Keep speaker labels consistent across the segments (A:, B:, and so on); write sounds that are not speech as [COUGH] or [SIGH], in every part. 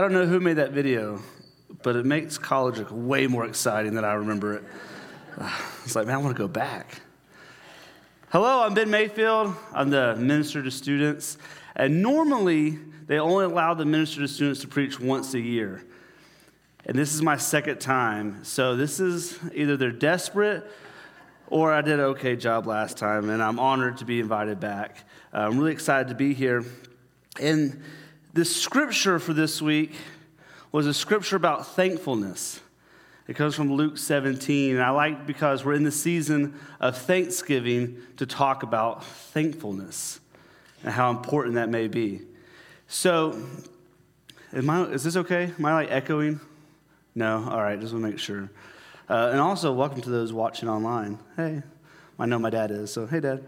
A: I don't know who made that video, but it makes college way more exciting than I remember it. [SIGHS] It's like, man, I want to go back. Hello, I'm Ben Mayfield. I'm the minister to students. And normally, they only allow the minister to students to preach once a year. And this is my second time. So this is either they're desperate or I did an okay job last time, and I'm honored to be invited back. Uh, I'm really excited to be here. And the scripture for this week was a scripture about thankfulness. It comes from Luke 17, and I like because we're in the season of Thanksgiving to talk about thankfulness and how important that may be. So, I, is this okay? Am I like echoing? No? All right, just want to make sure. Uh, and also, welcome to those watching online. Hey, I know my dad is, so hey, dad.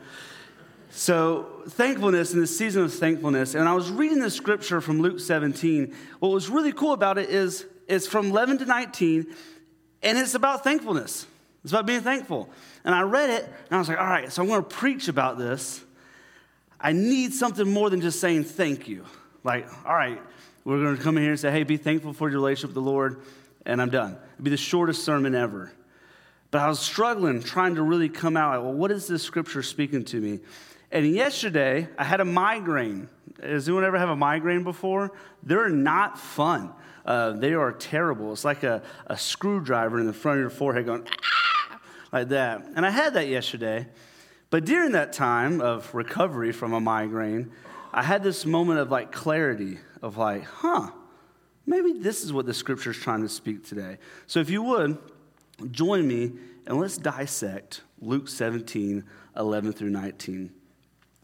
A: So, thankfulness in the season of thankfulness, and I was reading the scripture from Luke 17. What was really cool about it is it's from 11 to 19, and it's about thankfulness. It's about being thankful. And I read it, and I was like, all right, so I'm going to preach about this. I need something more than just saying thank you. Like, all right, we're going to come in here and say, hey, be thankful for your relationship with the Lord, and I'm done. It'd be the shortest sermon ever. But I was struggling, trying to really come out. Like, well, what is this scripture speaking to me? And yesterday, I had a migraine. Has anyone ever have a migraine before? They're not fun. Uh, they are terrible. It's like a, a screwdriver in the front of your forehead going, ah, like that. And I had that yesterday. But during that time of recovery from a migraine, I had this moment of like clarity of like, huh, maybe this is what the scripture is trying to speak today. So if you would, join me and let's dissect Luke 17, 11 through 19.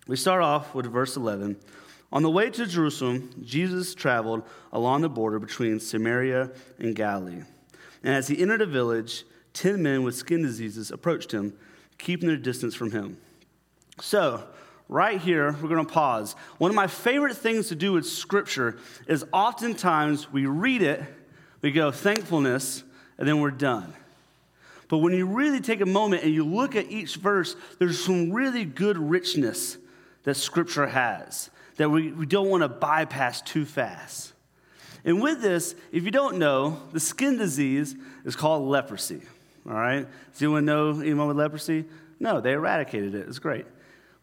A: We start off with verse 11. On the way to Jerusalem, Jesus traveled along the border between Samaria and Galilee. And as he entered a village, ten men with skin diseases approached him, keeping their distance from him. So, right here, we're going to pause. One of my favorite things to do with Scripture is oftentimes we read it, we go, thankfulness, and then we're done. But when you really take a moment and you look at each verse, there's some really good richness that Scripture has that we, we don't want to bypass too fast. And with this, if you don't know, the skin disease is called leprosy. All right? Does anyone know anyone with leprosy? No, they eradicated it. It's great.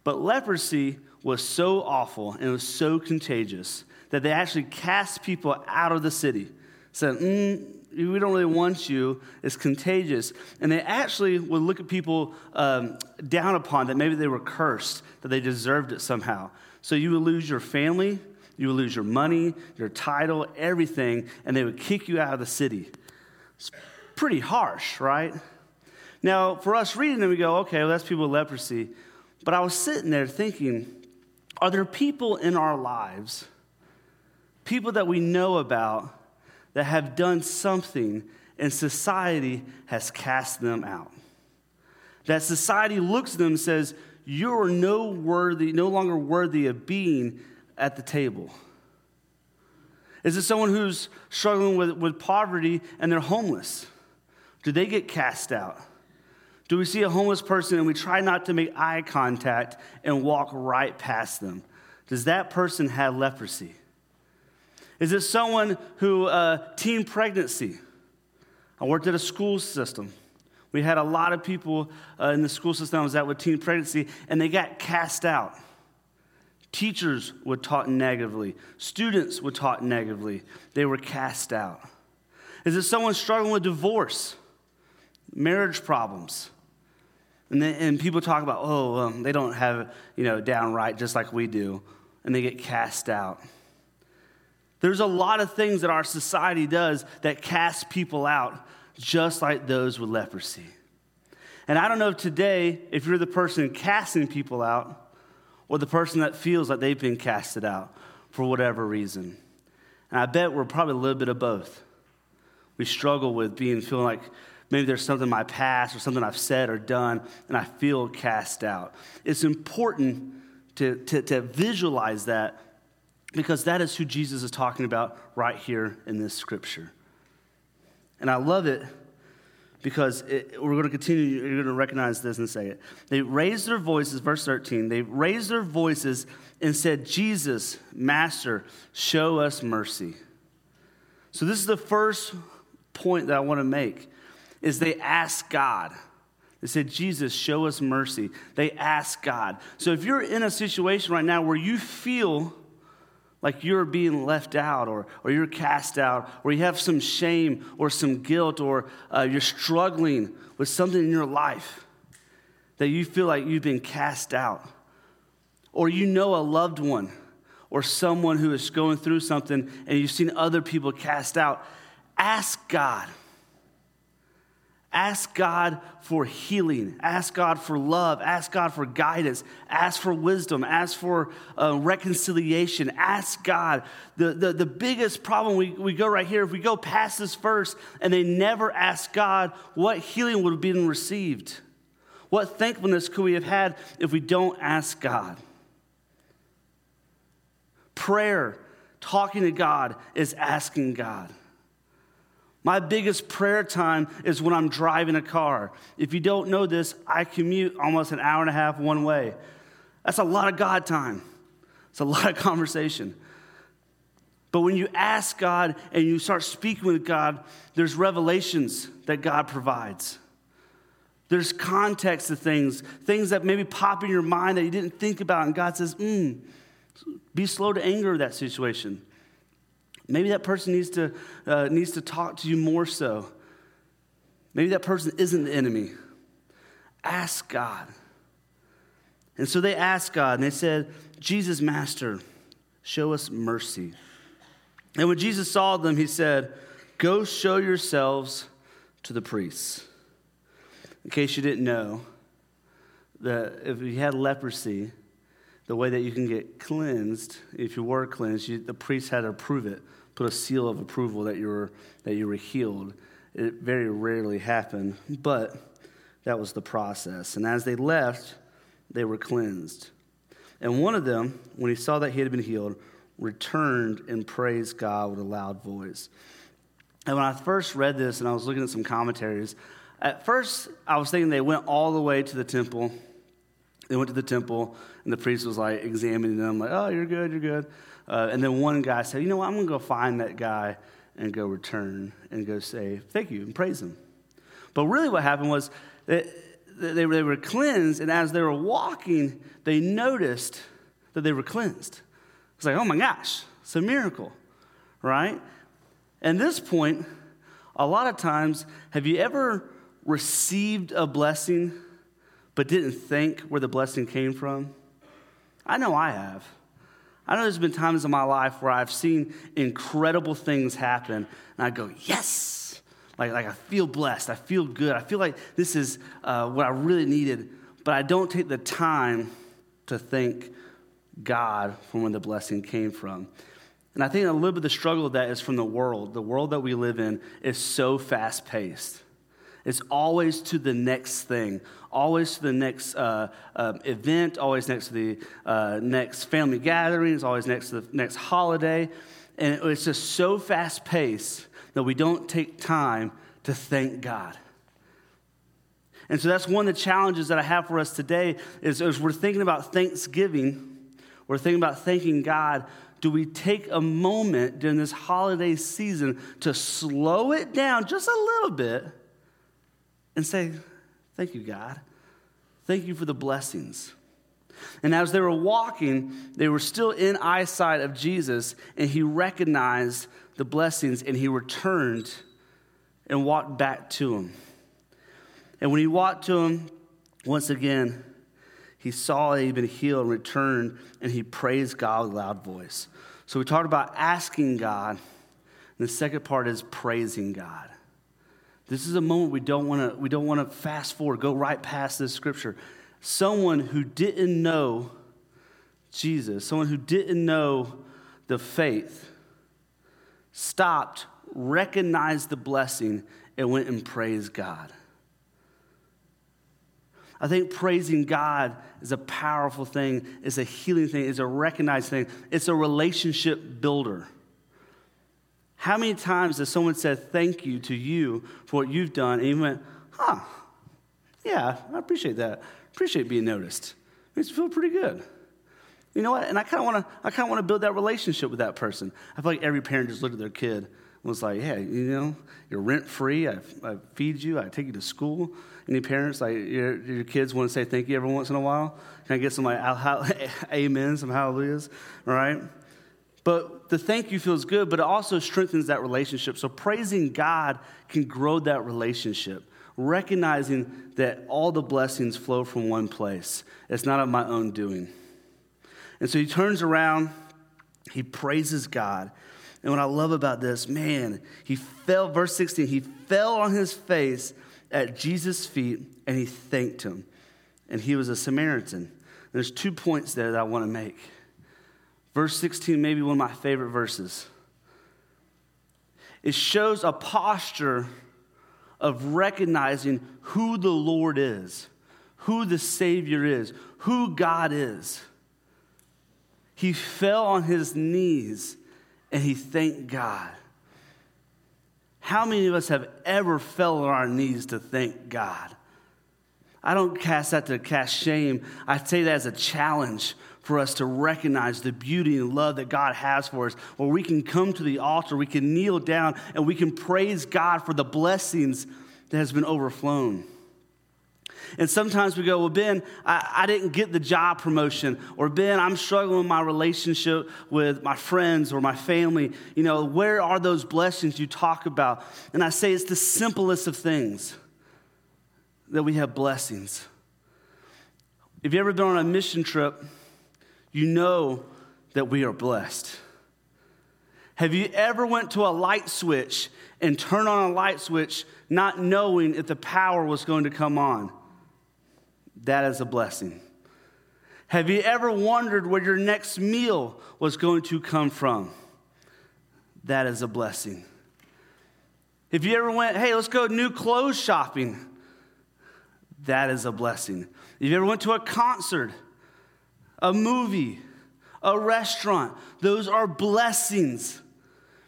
A: But leprosy was so awful and it was so contagious that they actually cast people out of the city. Said, mm, we don't really want you. It's contagious. And they actually would look at people um, down upon that maybe they were cursed, that they deserved it somehow. So you would lose your family, you would lose your money, your title, everything, and they would kick you out of the city. It's pretty harsh, right? Now, for us reading it, we go, okay, well, that's people with leprosy. But I was sitting there thinking, are there people in our lives, people that we know about, that have done something and society has cast them out. That society looks at them and says, You're no worthy, no longer worthy of being at the table. Is it someone who's struggling with, with poverty and they're homeless? Do they get cast out? Do we see a homeless person and we try not to make eye contact and walk right past them? Does that person have leprosy? Is it someone who, uh, teen pregnancy? I worked at a school system. We had a lot of people uh, in the school system was at with teen pregnancy, and they got cast out. Teachers were taught negatively, students were taught negatively. They were cast out. Is it someone struggling with divorce, marriage problems? And, then, and people talk about, oh, um, they don't have, you know, downright just like we do, and they get cast out. There's a lot of things that our society does that cast people out, just like those with leprosy. And I don't know if today if you're the person casting people out or the person that feels like they've been casted out for whatever reason. And I bet we're probably a little bit of both. We struggle with being feeling like maybe there's something in my past or something I've said or done, and I feel cast out. It's important to, to, to visualize that because that is who Jesus is talking about right here in this scripture. And I love it because it, we're going to continue, you're going to recognize this and say it. They raised their voices, verse 13, they raised their voices and said, Jesus, Master, show us mercy. So this is the first point that I want to make is they ask God. They said, Jesus, show us mercy. They ask God. So if you're in a situation right now where you feel like you're being left out or, or you're cast out, or you have some shame or some guilt, or uh, you're struggling with something in your life that you feel like you've been cast out, or you know a loved one or someone who is going through something and you've seen other people cast out, ask God Ask God for healing. Ask God for love. Ask God for guidance. Ask for wisdom. Ask for uh, reconciliation. Ask God. The, the, the biggest problem we, we go right here, if we go past this verse and they never ask God, what healing would have been received? What thankfulness could we have had if we don't ask God? Prayer, talking to God, is asking God. My biggest prayer time is when I'm driving a car. If you don't know this, I commute almost an hour and a half one way. That's a lot of God time, it's a [LAUGHS] lot of conversation. But when you ask God and you start speaking with God, there's revelations that God provides. There's context to things, things that maybe pop in your mind that you didn't think about, and God says, mm, be slow to anger that situation. Maybe that person needs to, uh, needs to talk to you more so. Maybe that person isn't the enemy. Ask God. And so they asked God and they said, Jesus, Master, show us mercy. And when Jesus saw them, he said, Go show yourselves to the priests. In case you didn't know, that if you had leprosy, the way that you can get cleansed, if you were cleansed, you, the priest had to approve it put a seal of approval that you were, that you were healed. It very rarely happened, but that was the process. And as they left, they were cleansed. And one of them, when he saw that he had been healed, returned and praised God with a loud voice. And when I first read this and I was looking at some commentaries, at first I was thinking they went all the way to the temple. They went to the temple, and the priest was like examining them, like, oh, you're good, you're good. Uh, and then one guy said, You know what? I'm going to go find that guy and go return and go say thank you and praise him. But really, what happened was that they were cleansed, and as they were walking, they noticed that they were cleansed. It's like, oh my gosh, it's a miracle, right? And this point, a lot of times, have you ever received a blessing but didn't think where the blessing came from? I know I have. I know there's been times in my life where I've seen incredible things happen, and I go, yes! Like, like I feel blessed. I feel good. I feel like this is uh, what I really needed, but I don't take the time to thank God for where the blessing came from. And I think a little bit of the struggle of that is from the world. The world that we live in is so fast paced. It's always to the next thing, always to the next uh, uh, event, always next to the uh, next family gatherings, always next to the next holiday. And it's just so fast paced that we don't take time to thank God. And so that's one of the challenges that I have for us today is as we're thinking about Thanksgiving, we're thinking about thanking God. Do we take a moment during this holiday season to slow it down just a little bit and say, Thank you, God. Thank you for the blessings. And as they were walking, they were still in eyesight of Jesus, and he recognized the blessings and he returned and walked back to him. And when he walked to him, once again, he saw that he'd been healed and returned, and he praised God with a loud voice. So we talked about asking God, and the second part is praising God. This is a moment we don't want to we don't want to fast forward, go right past this scripture. Someone who didn't know Jesus, someone who didn't know the faith, stopped, recognized the blessing, and went and praised God. I think praising God is a powerful thing, it's a healing thing, it's a recognized thing. It's a relationship builder. How many times has someone said thank you to you for what you've done, and you went, huh, yeah, I appreciate that. Appreciate being noticed. Makes me feel pretty good. You know what? And I kind of want to. I kind of want to build that relationship with that person. I feel like every parent just looked at their kid and was like, yeah, you know, you're rent free. I, I feed you. I take you to school. Any parents, like your, your kids want to say thank you every once in a while? Can I get some like [LAUGHS] amen, some hallelujahs? All right? But the thank you feels good, but it also strengthens that relationship. So praising God can grow that relationship, recognizing that all the blessings flow from one place. It's not of my own doing. And so he turns around, he praises God. And what I love about this, man, he fell, verse 16, he fell on his face at Jesus' feet and he thanked him. And he was a Samaritan. There's two points there that I want to make. Verse 16, maybe one of my favorite verses. It shows a posture of recognizing who the Lord is, who the Savior is, who God is. He fell on his knees and he thanked God. How many of us have ever fell on our knees to thank God? I don't cast that to cast shame. I say that as a challenge for us to recognize the beauty and love that God has for us, where we can come to the altar, we can kneel down, and we can praise God for the blessings that has been overflown. And sometimes we go, Well, Ben, I, I, didn't get the job promotion. Or, Ben, I'm struggling with my relationship with my friends or my family. You know, where are those blessings you talk about? And I say it's the simplest of things that we have blessings. If you ever been on a mission trip, you know that we are blessed. Have you ever went to a light switch and turned on a light switch not knowing if the power was going to come on? That is a blessing. Have you ever wondered where your next meal was going to come from? That is a blessing. If you ever went, hey, let's go new clothes shopping, that is a blessing. If you ever went to a concert, a movie, a restaurant, those are blessings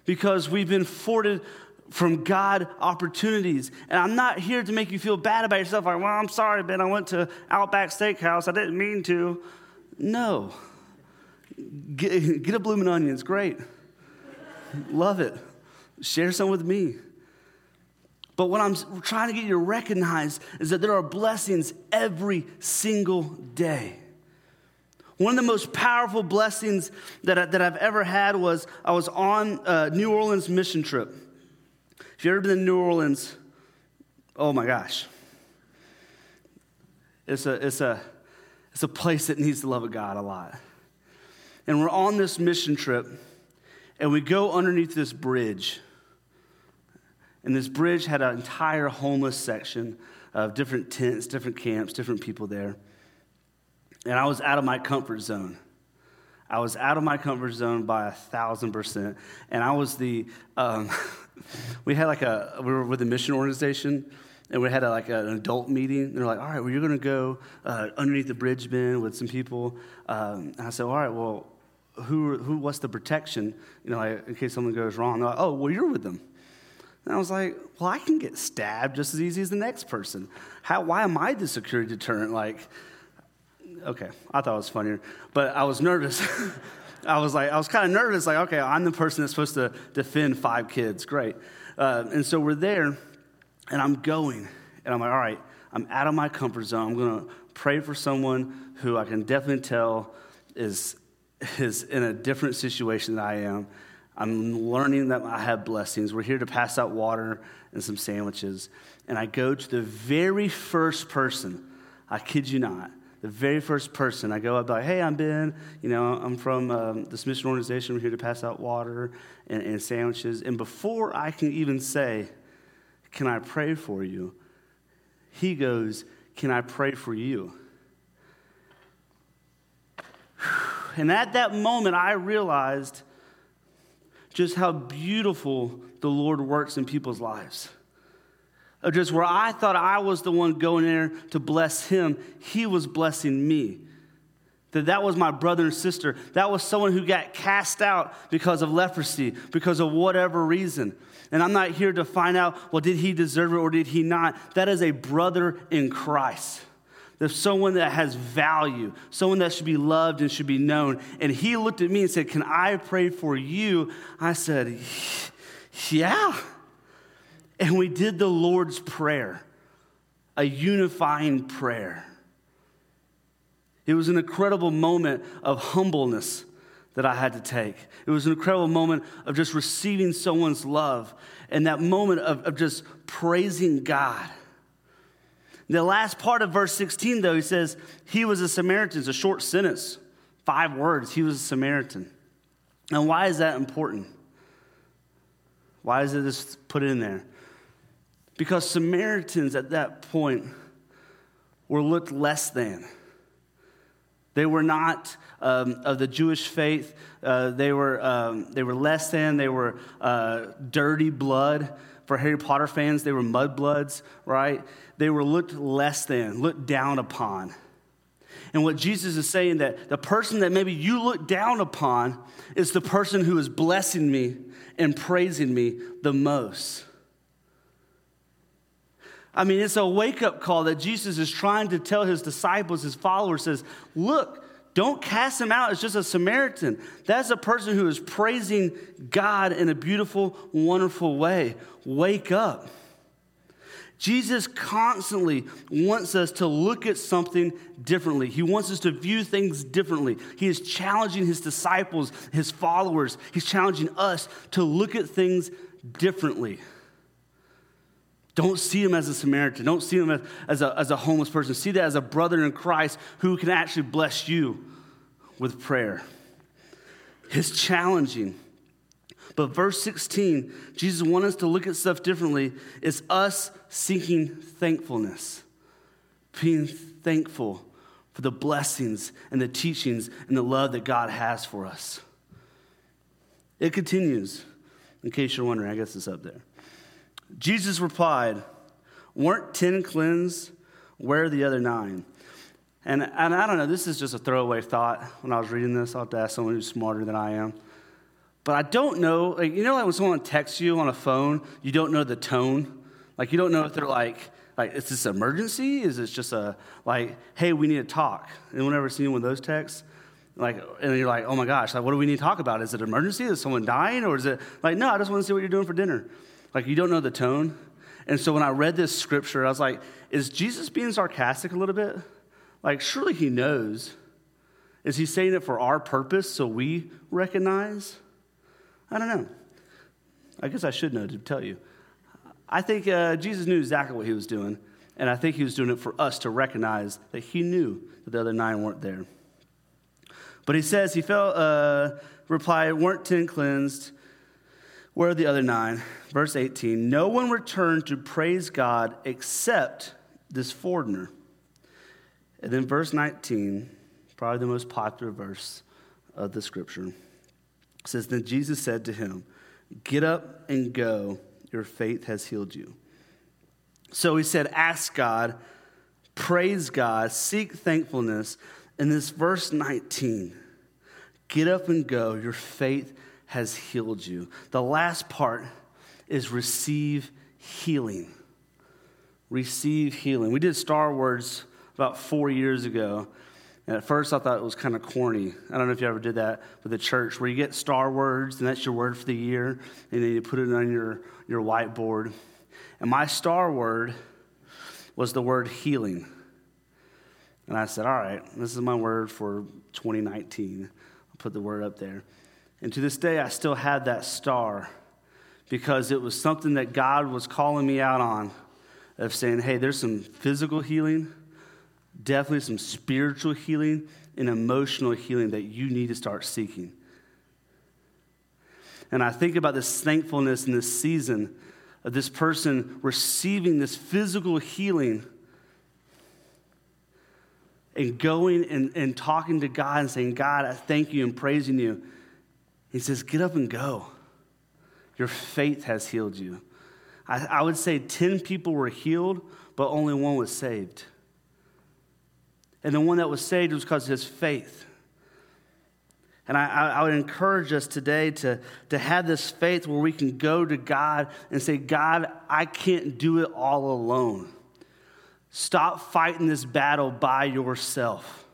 A: because we've been afforded from God opportunities. And I'm not here to make you feel bad about yourself, like, well, I'm sorry, Ben, I went to Outback Steakhouse. I didn't mean to. No. Get, [LAUGHS] get a blooming onion, it's great. Love it. Share some with me. But what I'm trying to get you to recognize is that there are blessings every single day. One of the most powerful blessings that, I, that I've ever had was I was on a New Orleans mission trip. If you've ever been to New Orleans, oh my gosh. It's a, it's, a, it's a place that needs the love of God a lot. And we're on this mission trip, and we go underneath this bridge. And this bridge had an entire homeless section of different tents, different camps, different people there. And I was out of my comfort zone. I was out of my comfort zone by a thousand percent. And I was the, um, [LAUGHS] we had like a, we were with a mission organization and we had a, like an adult meeting. And they're like, all right, well, you're going to go uh, underneath the bridge Ben with some people. Um, and I said, all right, well, who, who, what's the protection, you know, like, in case something goes wrong? They're like, oh, well, you're with them. And I was like, well, I can get stabbed just as easy as the next person. How, why am I the security deterrent? Like, okay, I thought it was funnier, but I was nervous. [LAUGHS] I was like, I was kind of nervous, like, okay, I'm the person that's supposed to defend five kids. Great. Uh, and so we're there, and I'm going, and I'm like, all right, I'm out of my comfort zone. I'm going to pray for someone who I can definitely tell is, is in a different situation than I am. I'm learning that I have blessings. We're here to pass out water and some sandwiches. And I go to the very first person, I kid you not, the very first person. I go up like, hey, I'm Ben. You know, I'm from um, this mission organization. We're here to pass out water and, and sandwiches. And before I can even say, can I pray for you? He goes, can I pray for you? [SIGHS] And at that moment, I realized just how beautiful the Lord works in people's lives. Of just where I thought I was the one going there to bless him, he was blessing me. That that was my brother and sister. That was someone who got cast out because of leprosy, because of whatever reason. And I'm not here to find out, well, did he deserve it or did he not? That is a brother in Christ. There's someone that has value, someone that should be loved and should be known. And he looked at me and said, Can I pray for you? I said, Yeah. And we did the Lord's Prayer, a unifying prayer. It was an incredible moment of humbleness that I had to take. It was an incredible moment of just receiving someone's love and that moment of, of just praising God. The last part of verse 16, though, he says, He was a Samaritan. It's a short sentence, five words. He was a Samaritan. And why is that important? Why is it just put in there? Because Samaritans at that point were looked less than. They were not um, of the Jewish faith. Uh, they, were, um, they were less than. They were uh, dirty blood. For Harry Potter fans, they were mudbloods, right? They were looked less than, looked down upon. And what Jesus is saying that the person that maybe you look down upon is the person who is blessing me and praising me the most. I mean, it's a wake up call that Jesus is trying to tell his disciples, his followers, says, look, don't cast him out as just a Samaritan. That's a person who is praising God in a beautiful, wonderful way. Wake up. Jesus constantly wants us to look at something differently. He wants us to view things differently. He is challenging his disciples, his followers. He's challenging us to look at things differently. Don't see him as a Samaritan. Don't see him as a, as a homeless person. See that as a brother in Christ who can actually bless you with prayer. It's challenging. But verse 16, Jesus wants us to look at stuff differently. It's us seeking thankfulness, being thankful for the blessings and the teachings and the love that God has for us. It continues, in case you're wondering, I guess it's up there. Jesus replied, Weren't 10 cleansed? Where are the other nine? And, and I don't know, this is just a throwaway thought when I was reading this. I'll have to ask someone who's smarter than I am. But I don't know, like, you know, like when someone texts you on a phone, you don't know the tone. Like, you don't know if they're like, like, is this emergency? Is this just a, like, hey, we need to talk? Anyone ever seen one of those texts? Like, and you're like, oh my gosh, like, what do we need to talk about? Is it an emergency? Is someone dying? Or is it like, no, I just want to see what you're doing for dinner? Like, you don't know the tone. And so when I read this scripture, I was like, is Jesus being sarcastic a little bit? Like, surely he knows. Is he saying it for our purpose so we recognize? I don't know. I guess I should know to tell you. I think uh, Jesus knew exactly what he was doing, and I think he was doing it for us to recognize that he knew that the other nine weren't there. But he says, he felt, uh, replied, weren't ten cleansed. Where are the other nine? Verse 18 No one returned to praise God except this foreigner. And then verse 19, probably the most popular verse of the scripture, says, Then Jesus said to him, Get up and go, your faith has healed you. So he said, Ask God, praise God, seek thankfulness. In this verse 19, get up and go, your faith has healed you. The last part is receive healing. Receive healing. We did star words about four years ago. And at first, I thought it was kind of corny. I don't know if you ever did that with the church, where you get star words, and that's your word for the year, and then you put it on your, your whiteboard. And my star word was the word healing. And I said, All right, this is my word for 2019. I'll put the word up there. And to this day, I still had that star because it was something that God was calling me out on of saying, hey, there's some physical healing, definitely some spiritual healing, and emotional healing that you need to start seeking. And I think about this thankfulness in this season of this person receiving this physical healing and going and, and talking to God and saying, God, I thank you and praising you. He says, Get up and go. Your faith has healed you. I, I would say 10 people were healed, but only one was saved. And the one that was saved was because of his faith. And I, I, would encourage us today to, to have this faith where we can go to God and say, God, I can't do it all alone. Stop fighting this battle by yourself.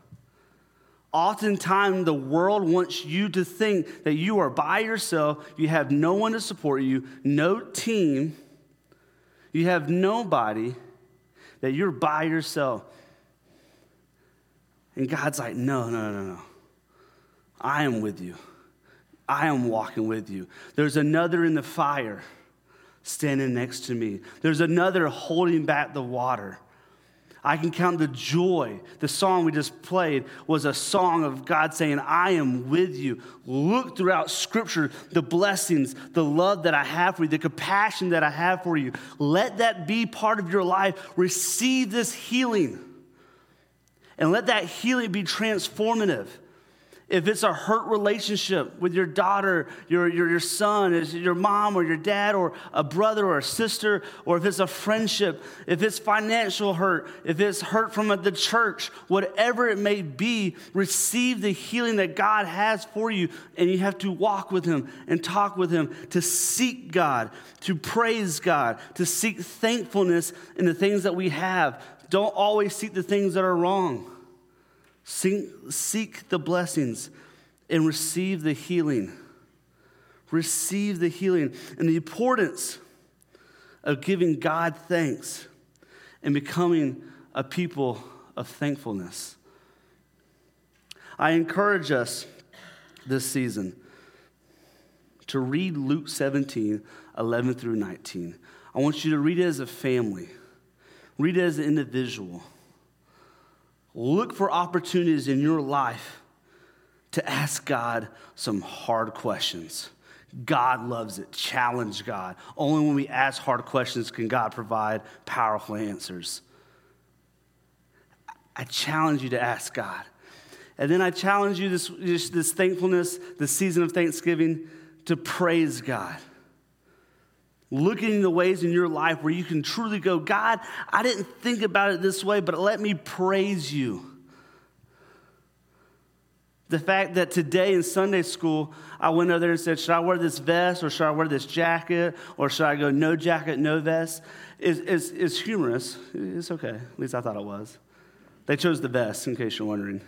A: Oftentimes, the world wants you to think that you are by yourself, you have no one to support you, no team, you have nobody, that you're by yourself. And God's like, no, no, no, no. I am with you. I am walking with you. There's another in the fire standing next to me. There's another holding back the water. I can count the joy. The song we just played was a song of God saying, I am with you. Look throughout Scripture, the blessings, the love that I have for you, the compassion that I have for you. Let that be part of your life. Receive this healing. And let that healing be transformative if it's a hurt relationship with your daughter, your, your, your son, is your mom or your dad or a brother or a sister, or if it's a friendship, if it's financial hurt, if it's hurt from the church, whatever it may be, receive the healing that God has for you. And you have to walk with Him and talk with Him to seek God, to praise God, to seek thankfulness in the things that we have. Don't always seek the things that are wrong. Seek, seek the blessings and receive the healing. Receive the healing and the importance of giving God thanks and becoming a people of thankfulness. I encourage us this season to read Luke 17, 11 through 19. I want you to read it as a family, read it as an individual. Look for opportunities in your life to ask God some hard questions. God loves it. Challenge God. Only when we ask hard questions can God provide powerful answers. I challenge you to ask God. And then I challenge you this, this, thankfulness, this season of Thanksgiving, to praise God looking the ways in your life where you can truly go, God, I didn't think about it this way, but let me praise you. The fact that today in Sunday school, I went over there and said, Should I wear this vest or should I wear this jacket or should I go no jacket, no vest? is, is, is humorous. It's okay. At least I thought it was. They chose the vest, in case you're wondering.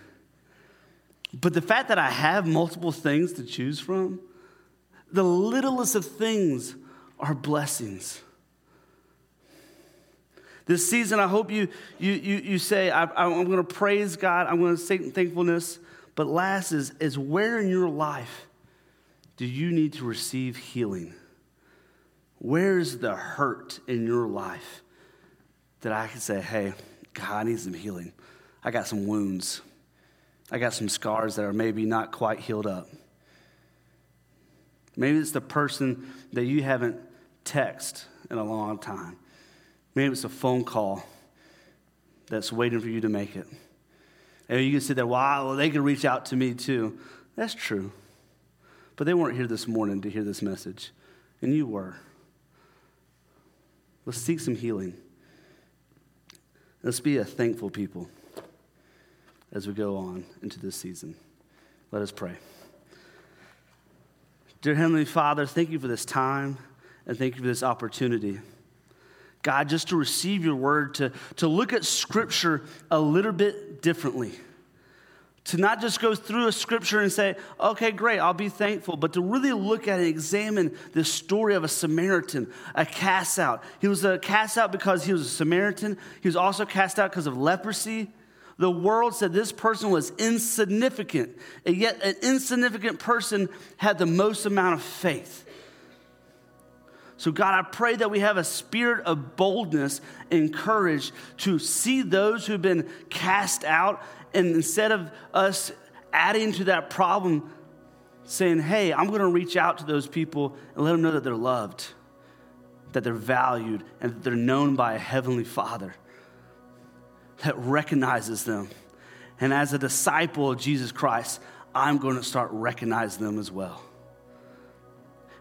A: But the fact that I have multiple things to choose from, the littlest of things are blessings. This season, I hope you, you, you, you say, I, am going to praise God, I'm going to say thankfulness. But last is, is where in your life do you need to receive healing? Where's the hurt in your life that I can say, hey, God, I need some healing? I got some wounds. I got some scars that are maybe not quite healed up. Maybe it's the person that you haven't texted in a long time. Maybe it's a phone call that's waiting for you to make it. And you can say that, wow, well, they can reach out to me too. That's true. But they weren't here this morning to hear this message, and you were. Let's seek some healing. Let's be a thankful people as we go on into this season. Let us pray. Dear Heavenly Father, thank you for this time and thank you for this opportunity. God, just to receive your word, to, to look at Scripture a little bit differently. To not just go through a scripture and say, okay, great, I'll be thankful, but to really look at and examine the story of a Samaritan, a cast out. He was a cast out because he was a Samaritan. He was also cast out because of leprosy. The world said this person was insignificant, and yet an insignificant person had the most amount of faith. So, God, I pray that we have a spirit of boldness and courage to see those who've been cast out, and instead of us adding to that problem, saying, Hey, I'm going to reach out to those people and let them know that they're loved, that they're valued, and that they're known by a heavenly Father that recognizes them. And as a disciple of Jesus Christ, I'm going to start recognizing them as well.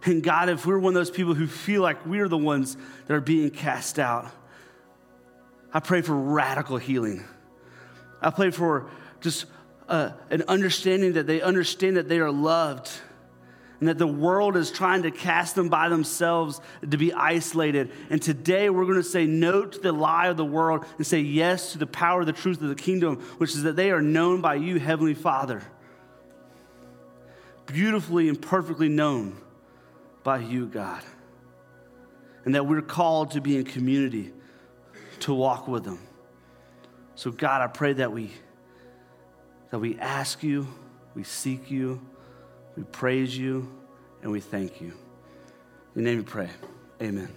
A: And God, if we're one of those people who feel like we're the ones that are being cast out, I pray for radical healing. I pray for just uh, an understanding that they understand that they are loved and that the world is trying to cast them by themselves to be isolated. And today we're going to say no to the lie of the world and say yes to the power, the truth of the kingdom, which is that they are known by you, Heavenly Father. Beautifully and perfectly known by you, God. And that we're called to be in community, to walk with them. So, God, I pray that we, that we ask you, we seek you we praise you and we thank you. In your name we pray. Amen.